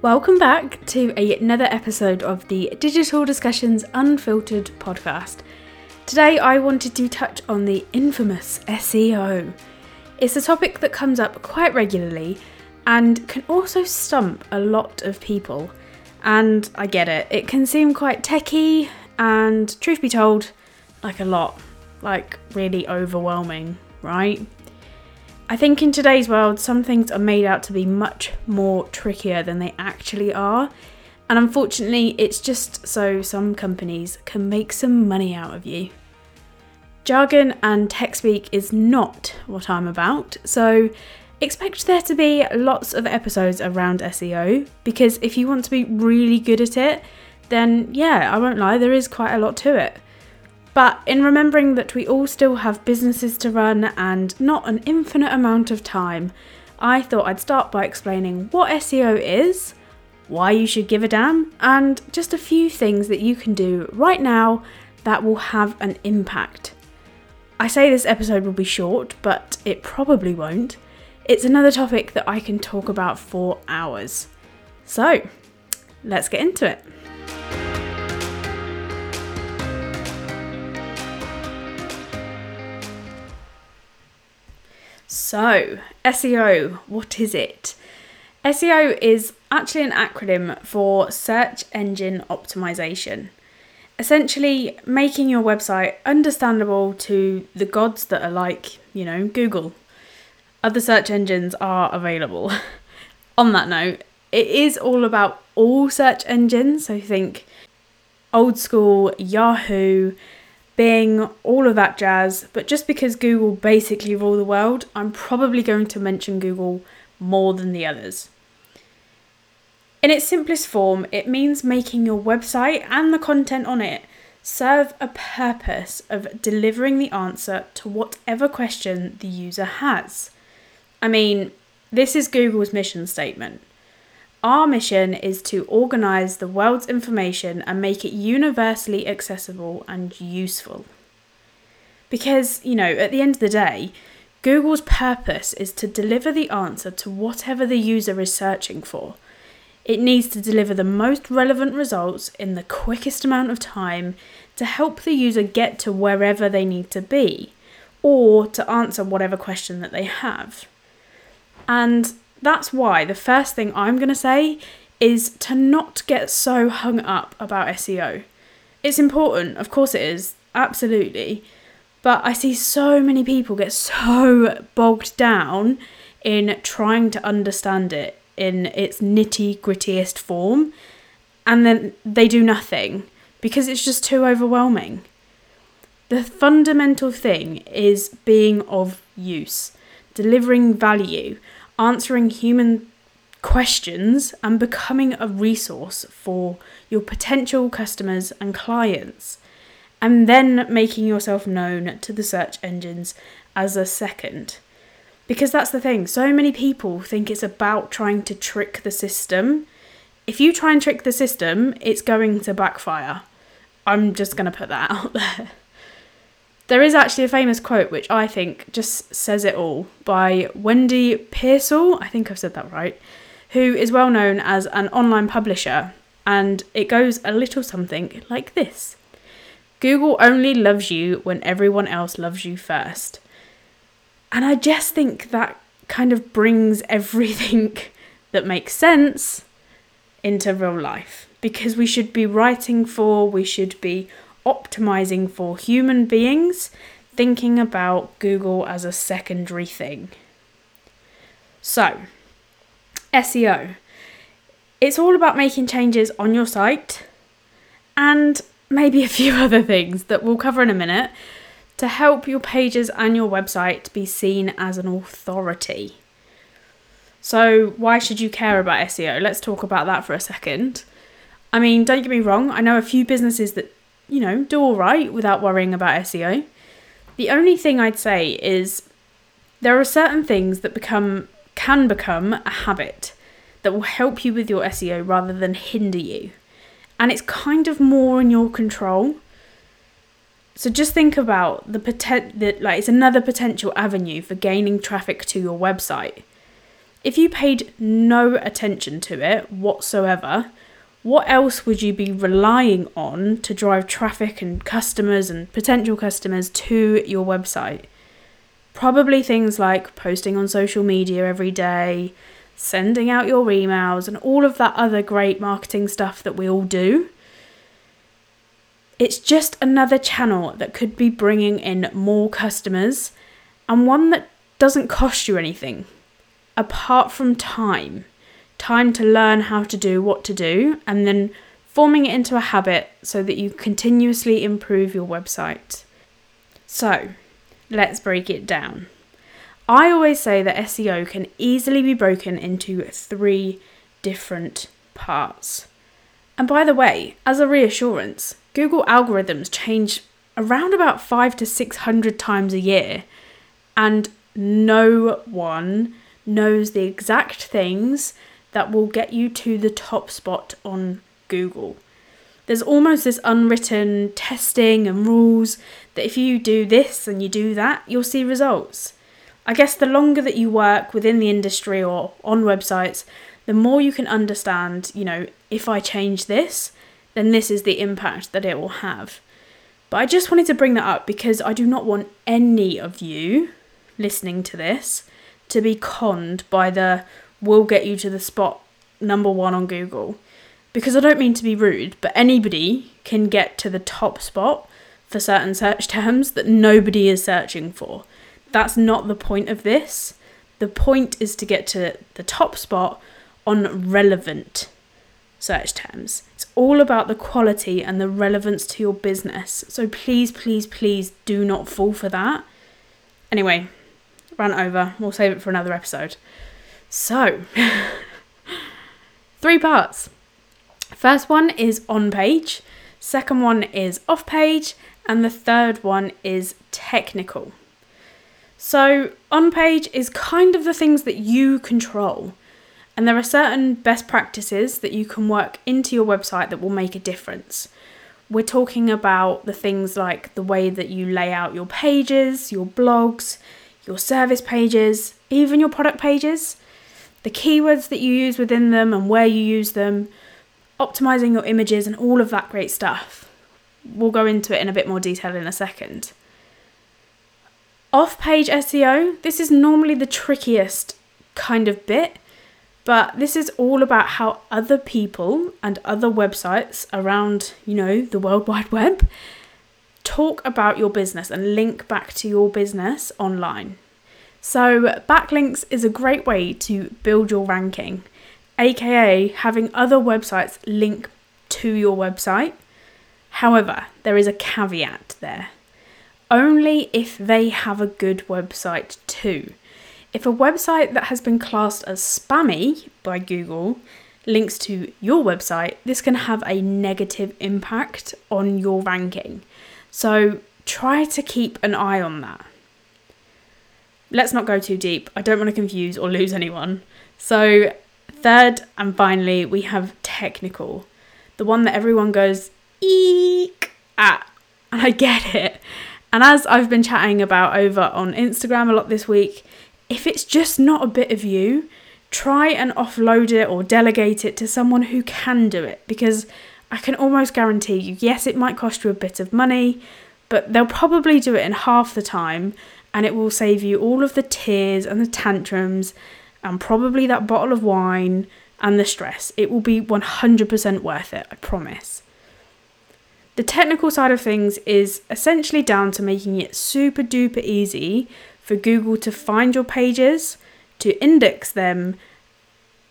Welcome back to another episode of the Digital Discussions Unfiltered podcast. Today I wanted to touch on the infamous SEO. It's a topic that comes up quite regularly and can also stump a lot of people. And I get it, it can seem quite techy and, truth be told, like a lot, like really overwhelming, right? I think in today's world, some things are made out to be much more trickier than they actually are. And unfortunately, it's just so some companies can make some money out of you. Jargon and tech speak is not what I'm about, so expect there to be lots of episodes around SEO because if you want to be really good at it, then yeah, I won't lie, there is quite a lot to it. But in remembering that we all still have businesses to run and not an infinite amount of time, I thought I'd start by explaining what SEO is, why you should give a damn, and just a few things that you can do right now that will have an impact. I say this episode will be short, but it probably won't. It's another topic that I can talk about for hours. So, let's get into it. So, SEO, what is it? SEO is actually an acronym for Search Engine Optimization. Essentially, making your website understandable to the gods that are like, you know, Google. Other search engines are available. On that note, it is all about all search engines, so think old school Yahoo, Bing, all of that jazz. But just because Google basically rule the world, I'm probably going to mention Google more than the others. In its simplest form, it means making your website and the content on it serve a purpose of delivering the answer to whatever question the user has. I mean, this is Google's mission statement. Our mission is to organise the world's information and make it universally accessible and useful. Because, you know, at the end of the day, Google's purpose is to deliver the answer to whatever the user is searching for. It needs to deliver the most relevant results in the quickest amount of time to help the user get to wherever they need to be or to answer whatever question that they have. And that's why the first thing I'm going to say is to not get so hung up about SEO. It's important, of course it is, absolutely. But I see so many people get so bogged down in trying to understand it in its nitty grittiest form, and then they do nothing because it's just too overwhelming. The fundamental thing is being of use, delivering value, answering human questions and becoming a resource for your potential customers and clients, and then making yourself known to the search engines as a second. Because that's the thing, so many people think it's about trying to trick the system. If you try and trick the system, it's going to backfire. I'm just going to put that out there. There is actually a famous quote which I think just says it all by Wendy Piersall, I think I've said that right, who is well known as an online publisher, and it goes a little something like this. Google only loves you when everyone else loves you first. And I just think that kind of brings everything that makes sense into real life. Because we should be writing for, we should be optimizing for human beings, thinking about Google as a secondary thing. So, SEO. It's all about making changes on your site and maybe a few other things that we'll cover in a minute to help your pages and your website be seen as an authority. So, why should you care about SEO? Let's talk about that for a second. I mean, don't get me wrong, I know a few businesses that you know, do all right without worrying about SEO. The only thing I'd say is there are certain things that become can become a habit that will help you with your SEO rather than hinder you. And it's kind of more in your control. So just think about the potential that like it's another potential avenue for gaining traffic to your website. If you paid no attention to it whatsoever, what else would you be relying on to drive traffic and customers and potential customers to your website? Probably things like posting on social media every day, sending out your emails, and all of that other great marketing stuff that we all do. It's just another channel that could be bringing in more customers and one that doesn't cost you anything apart from time. Time to learn how to do what to do and then forming it into a habit so that you continuously improve your website. So, let's break it down. I always say that SEO can easily be broken into three different parts. And by the way, as a reassurance, Google algorithms change around about five to 600 times a year, and no one knows the exact things that will get you to the top spot on Google. There's almost this unwritten testing and rules that if you do this and you do that, you'll see results. I guess the longer that you work within the industry or on websites, the more you can understand, you know, if I change this, then this is the impact that it will have. But I just wanted to bring that up because I do not want any of you listening to this to be conned by the will get you to the spot number one on Google. Because I don't mean to be rude, but anybody can get to the top spot for certain search terms that nobody is searching for. That's not the point of this. The point is to get to the top spot on relevant search terms. It's all about the quality and the relevance to your business. So please, please, please do not fall for that. Anyway, run over. We'll save it for another episode. So, three parts. First one is on page, second one is off page, and the third one is technical. So, on page is kind of the things that you control. And there are certain best practices that you can work into your website that will make a difference. We're talking about the things like the way that you lay out your pages, your blogs, your service pages, even your product pages, the keywords that you use within them and where you use them, optimizing your images, and all of that great stuff. We'll go into it in a bit more detail in a second. Off page SEO, this is normally the trickiest kind of bit, but this is all about how other people and other websites around, you know, the World Wide Web talk about your business and link back to your business online. So, backlinks is a great way to build your ranking, aka having other websites link to your website. However, there is a caveat there only if they have a good website too. If a website that has been classed as spammy by Google links to your website, this can have a negative impact on your ranking. So try to keep an eye on that. Let's not go too deep. I don't want to confuse or lose anyone. So, third and finally, we have technical. The one that everyone goes eek at. And I get it. And as I've been chatting about over on Instagram a lot this week, if it's just not a bit of you, try and offload it or delegate it to someone who can do it because I can almost guarantee you, yes, it might cost you a bit of money, but they'll probably do it in half the time and it will save you all of the tears and the tantrums and probably that bottle of wine and the stress. It will be 100% worth it, I promise. The technical side of things is essentially down to making it super duper easy for Google to find your pages, to index them,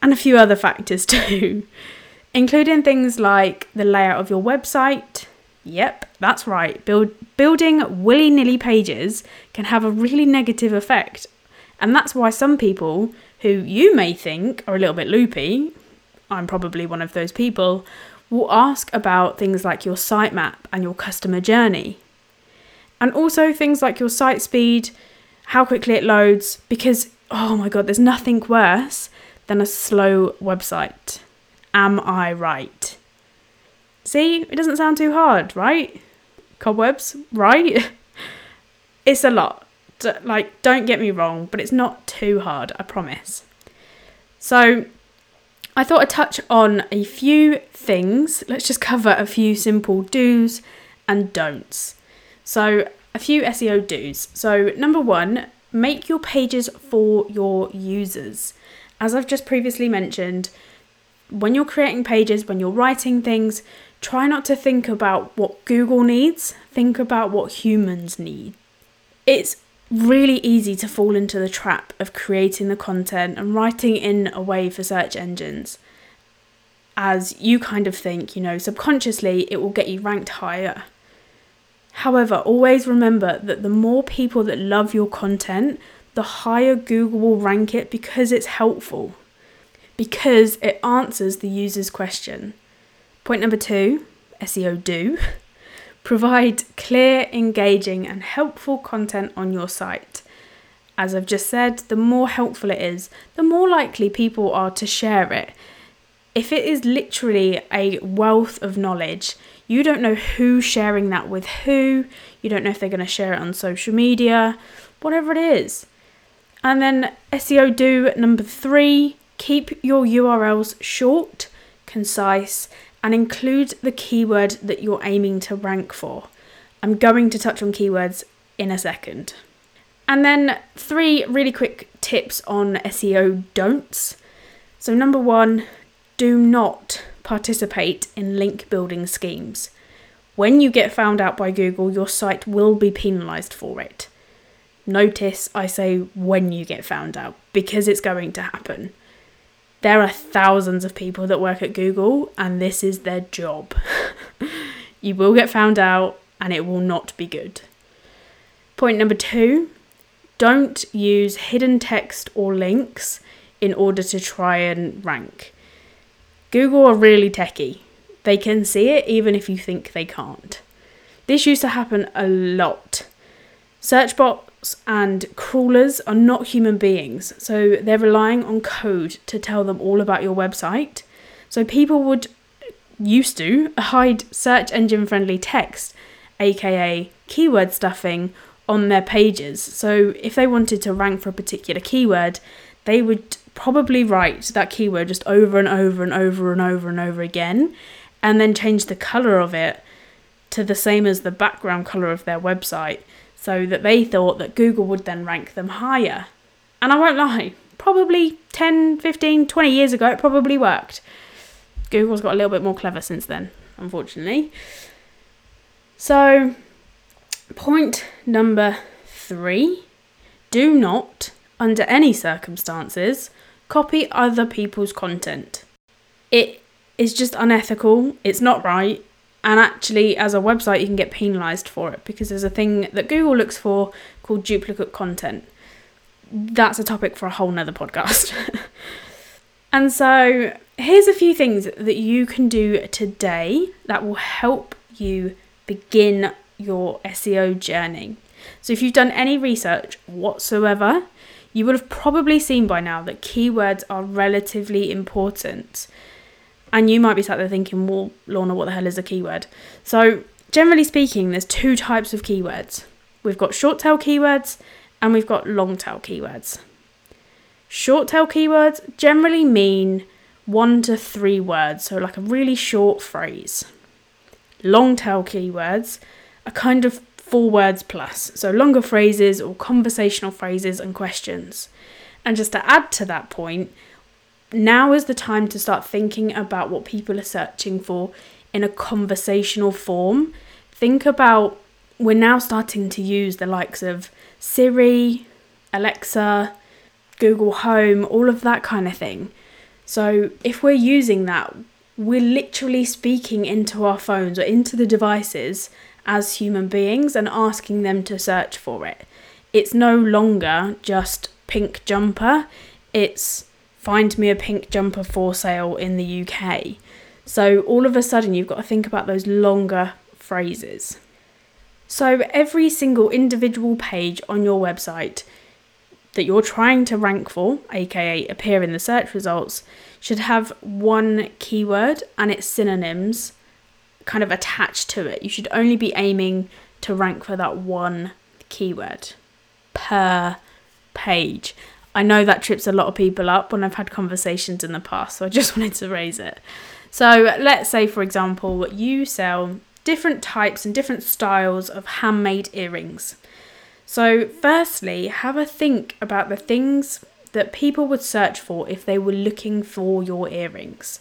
and a few other factors too, including things like the layout of your website. Yep, that's right. Build, building willy nilly pages can have a really negative effect. And that's why some people who you may think are a little bit loopy, I'm probably one of those people, will ask about things like your sitemap and your customer journey. And also things like your site speed, how quickly it loads, because oh my god, there's nothing worse than a slow website. Am I right? See, it doesn't sound too hard, right? Cobwebs, right? it's a lot. Like, don't get me wrong, but it's not too hard, I promise. So, I thought I'd touch on a few things. Let's just cover a few simple do's and don'ts. So, a few SEO do's. So, number one, make your pages for your users. As I've just previously mentioned, when you're creating pages, when you're writing things, try not to think about what Google needs, think about what humans need. It's really easy to fall into the trap of creating the content and writing in a way for search engines as you kind of think, you know, subconsciously it will get you ranked higher. However, always remember that the more people that love your content, the higher Google will rank it because it's helpful, because it answers the user's question. Point number two SEO do. Provide clear, engaging, and helpful content on your site. As I've just said, the more helpful it is, the more likely people are to share it. If it is literally a wealth of knowledge, you don't know who's sharing that with who, you don't know if they're going to share it on social media, whatever it is. And then SEO do number three keep your URLs short, concise, and include the keyword that you're aiming to rank for. I'm going to touch on keywords in a second. And then three really quick tips on SEO don'ts. So, number one, do not participate in link building schemes. When you get found out by Google, your site will be penalised for it. Notice I say when you get found out because it's going to happen. There are thousands of people that work at Google, and this is their job. you will get found out, and it will not be good. Point number two don't use hidden text or links in order to try and rank. Google are really techie. They can see it even if you think they can't. This used to happen a lot. Search and crawlers are not human beings, so they're relying on code to tell them all about your website. So people would used to hide search engine friendly text, aka keyword stuffing, on their pages. So if they wanted to rank for a particular keyword, they would probably write that keyword just over and over and over and over and over again, and then change the color of it to the same as the background color of their website so that they thought that Google would then rank them higher. And I won't lie, probably 10, 15, 20 years ago, it probably worked. Google's got a little bit more clever since then, unfortunately. So, point number three do not, under any circumstances, copy other people's content. It is just unethical, it's not right, and actually, as a website, you can get penalised for it because there's a thing that Google looks for called duplicate content. That's a topic for a whole nother podcast. and so, here's a few things that you can do today that will help you begin your SEO journey. So, if you've done any research whatsoever, you would have probably seen by now that keywords are relatively important. And you might be sat there thinking, well, Lorna, what the hell is a keyword? So, generally speaking, there's two types of keywords we've got short tail keywords and we've got long tail keywords. Short tail keywords generally mean one to three words, so like a really short phrase. Long tail keywords are kind of four words plus, so longer phrases or conversational phrases and questions. And just to add to that point, now is the time to start thinking about what people are searching for in a conversational form. Think about we're now starting to use the likes of Siri, Alexa, Google Home, all of that kind of thing. So if we're using that, we're literally speaking into our phones or into the devices as human beings and asking them to search for it. It's no longer just pink jumper, it's find me a pink jumper for sale in the UK. So all of a sudden, you've got to think about those longer phrases. So every single individual page on your website that you're trying to rank for, aka appear in the search results, should have one keyword and its synonyms kind of attached to it. You should only be aiming to rank for that one keyword per page. I know that trips a lot of people up when I've had conversations in the past, so I just wanted to raise it. So, let's say, for example, you sell different types and different styles of handmade earrings. So, firstly, have a think about the things that people would search for if they were looking for your earrings.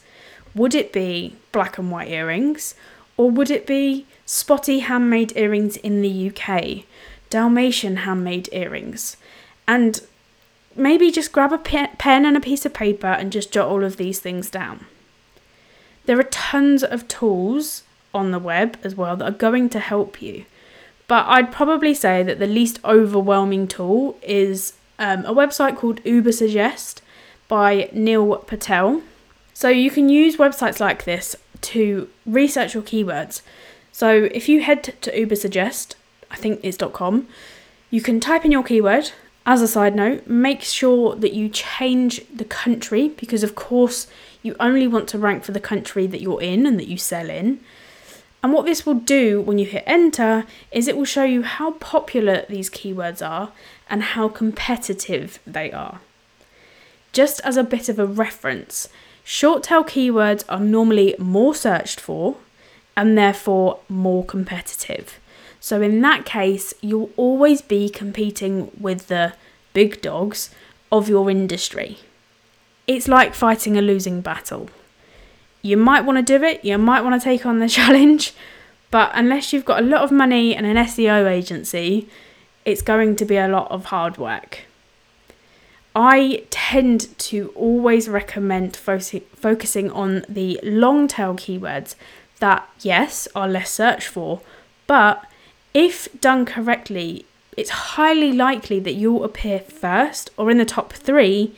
Would it be black and white earrings? Or would it be spotty handmade earrings in the UK? Dalmatian handmade earrings? And maybe just grab a pen and a piece of paper and just jot all of these things down. There are tons of tools on the web as well that are going to help you. But I'd probably say that the least overwhelming tool is um, a website called Ubersuggest by Neil Patel. So you can use websites like this to research your keywords. So if you head to Ubersuggest, I think it's .com, you can type in your keyword. As a side note, make sure that you change the country because of course you only want to rank for the country that you're in and that you sell in. And what this will do when you hit enter is it will show you how popular these keywords are and how competitive they are. Just as a bit of a reference, short tail keywords are normally more searched for and therefore more competitive. So, in that case, you'll always be competing with the big dogs of your industry. It's like fighting a losing battle you might want to do it, you might want to take on the challenge, but unless you've got a lot of money and an SEO agency, it's going to be a lot of hard work. I tend to always recommend fo- focusing on the long tail keywords that, yes, are less searched for, but if done correctly, it's highly likely that you'll appear first or in the top three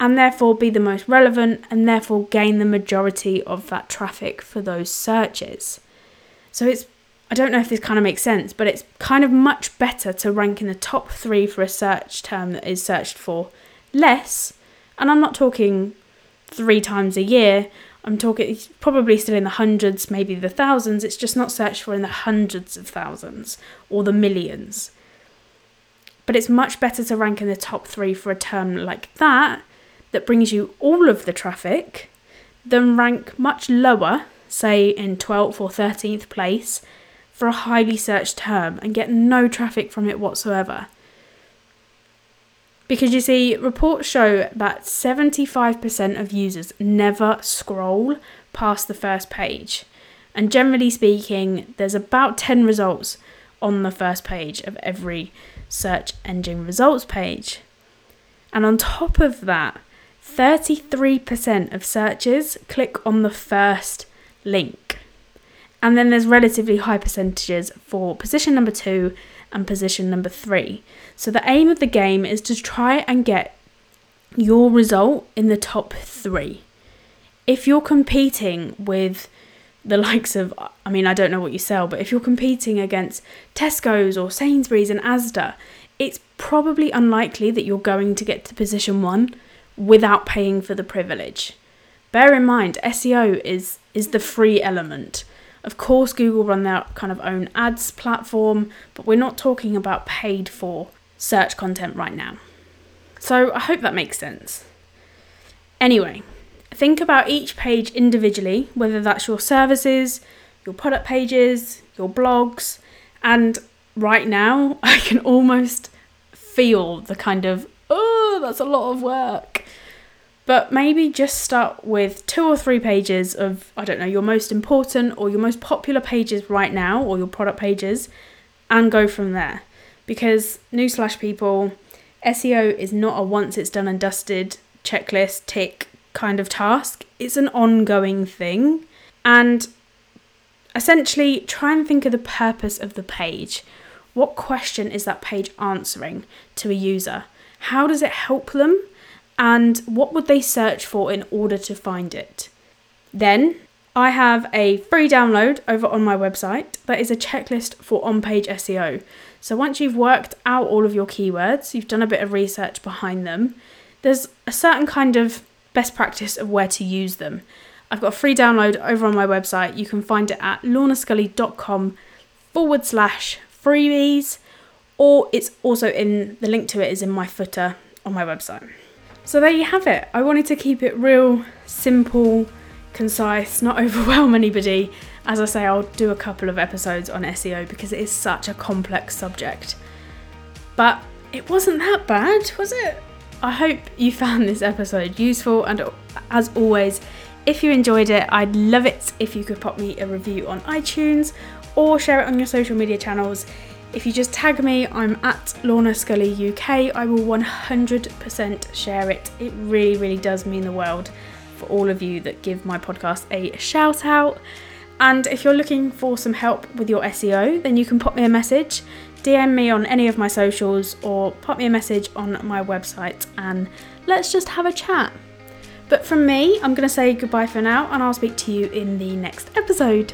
and therefore be the most relevant and therefore gain the majority of that traffic for those searches. So it's I don't know if this kind of makes sense, but it's kind of much better to rank in the top three for a search term that is searched for less, and I'm not talking three times a year. I'm talking probably still in the hundreds, maybe the thousands. It's just not searched for in the hundreds of thousands or the millions. But it's much better to rank in the top three for a term like that that brings you all of the traffic, than rank much lower, say in 12th or 13th place, for a highly searched term and get no traffic from it whatsoever. Because you see, reports show that 75% of users never scroll past the first page. And generally speaking, there's about 10 results on the first page of every search engine results page. And on top of that, 33% of searches click on the first link. And then there's relatively high percentages for position number two and position number three. So the aim of the game is to try and get your result in the top three. If you're competing with the likes of, I mean, I don't know what you sell, but if you're competing against Tesco's or Sainsbury's and Asda, it's probably unlikely that you're going to get to position one without paying for the privilege. Bear in mind, SEO is is the free element. Of course, Google run their kind of own ads platform, but we're not talking about paid for search content right now. So I hope that makes sense. Anyway, think about each page individually, whether that's your services, your product pages, your blogs, and right now I can almost feel the kind of, oh, that's a lot of work but maybe just start with two or three pages of, I don't know, your most important or your most popular pages right now, or your product pages, and go from there. Because, newsflash people, SEO is not a once it's done and dusted checklist tick kind of task, it's an ongoing thing. And essentially, try and think of the purpose of the page. What question is that page answering to a user? How does it help them? And what would they search for in order to find it. Then I have a free download over on my website that is a checklist for on page SEO. So once you've worked out all of your keywords, you've done a bit of research behind them, there's a certain kind of best practice of where to use them. I've got a free download over on my website. You can find it at lornascully.com forward slash freebies, or it's also in the link to it is in my footer on my website. So there you have it. I wanted to keep it real, simple, concise, not overwhelm anybody. As I say, I'll do a couple of episodes on SEO because it is such a complex subject. But it wasn't that bad, was it? I hope you found this episode useful, and as always, if you enjoyed it, I'd love it if you could pop me a review on iTunes or share it on your social media channels. If you just tag me, I'm at Lorna Scully UK. I will 100% share it. It really, really does mean the world for all of you that give my podcast a shout out. And if you're looking for some help with your SEO, then you can pop me a message, DM me on any of my socials, or pop me a message on my website and let's just have a chat. But from me, I'm going to say goodbye for now and I'll speak to you in the next episode.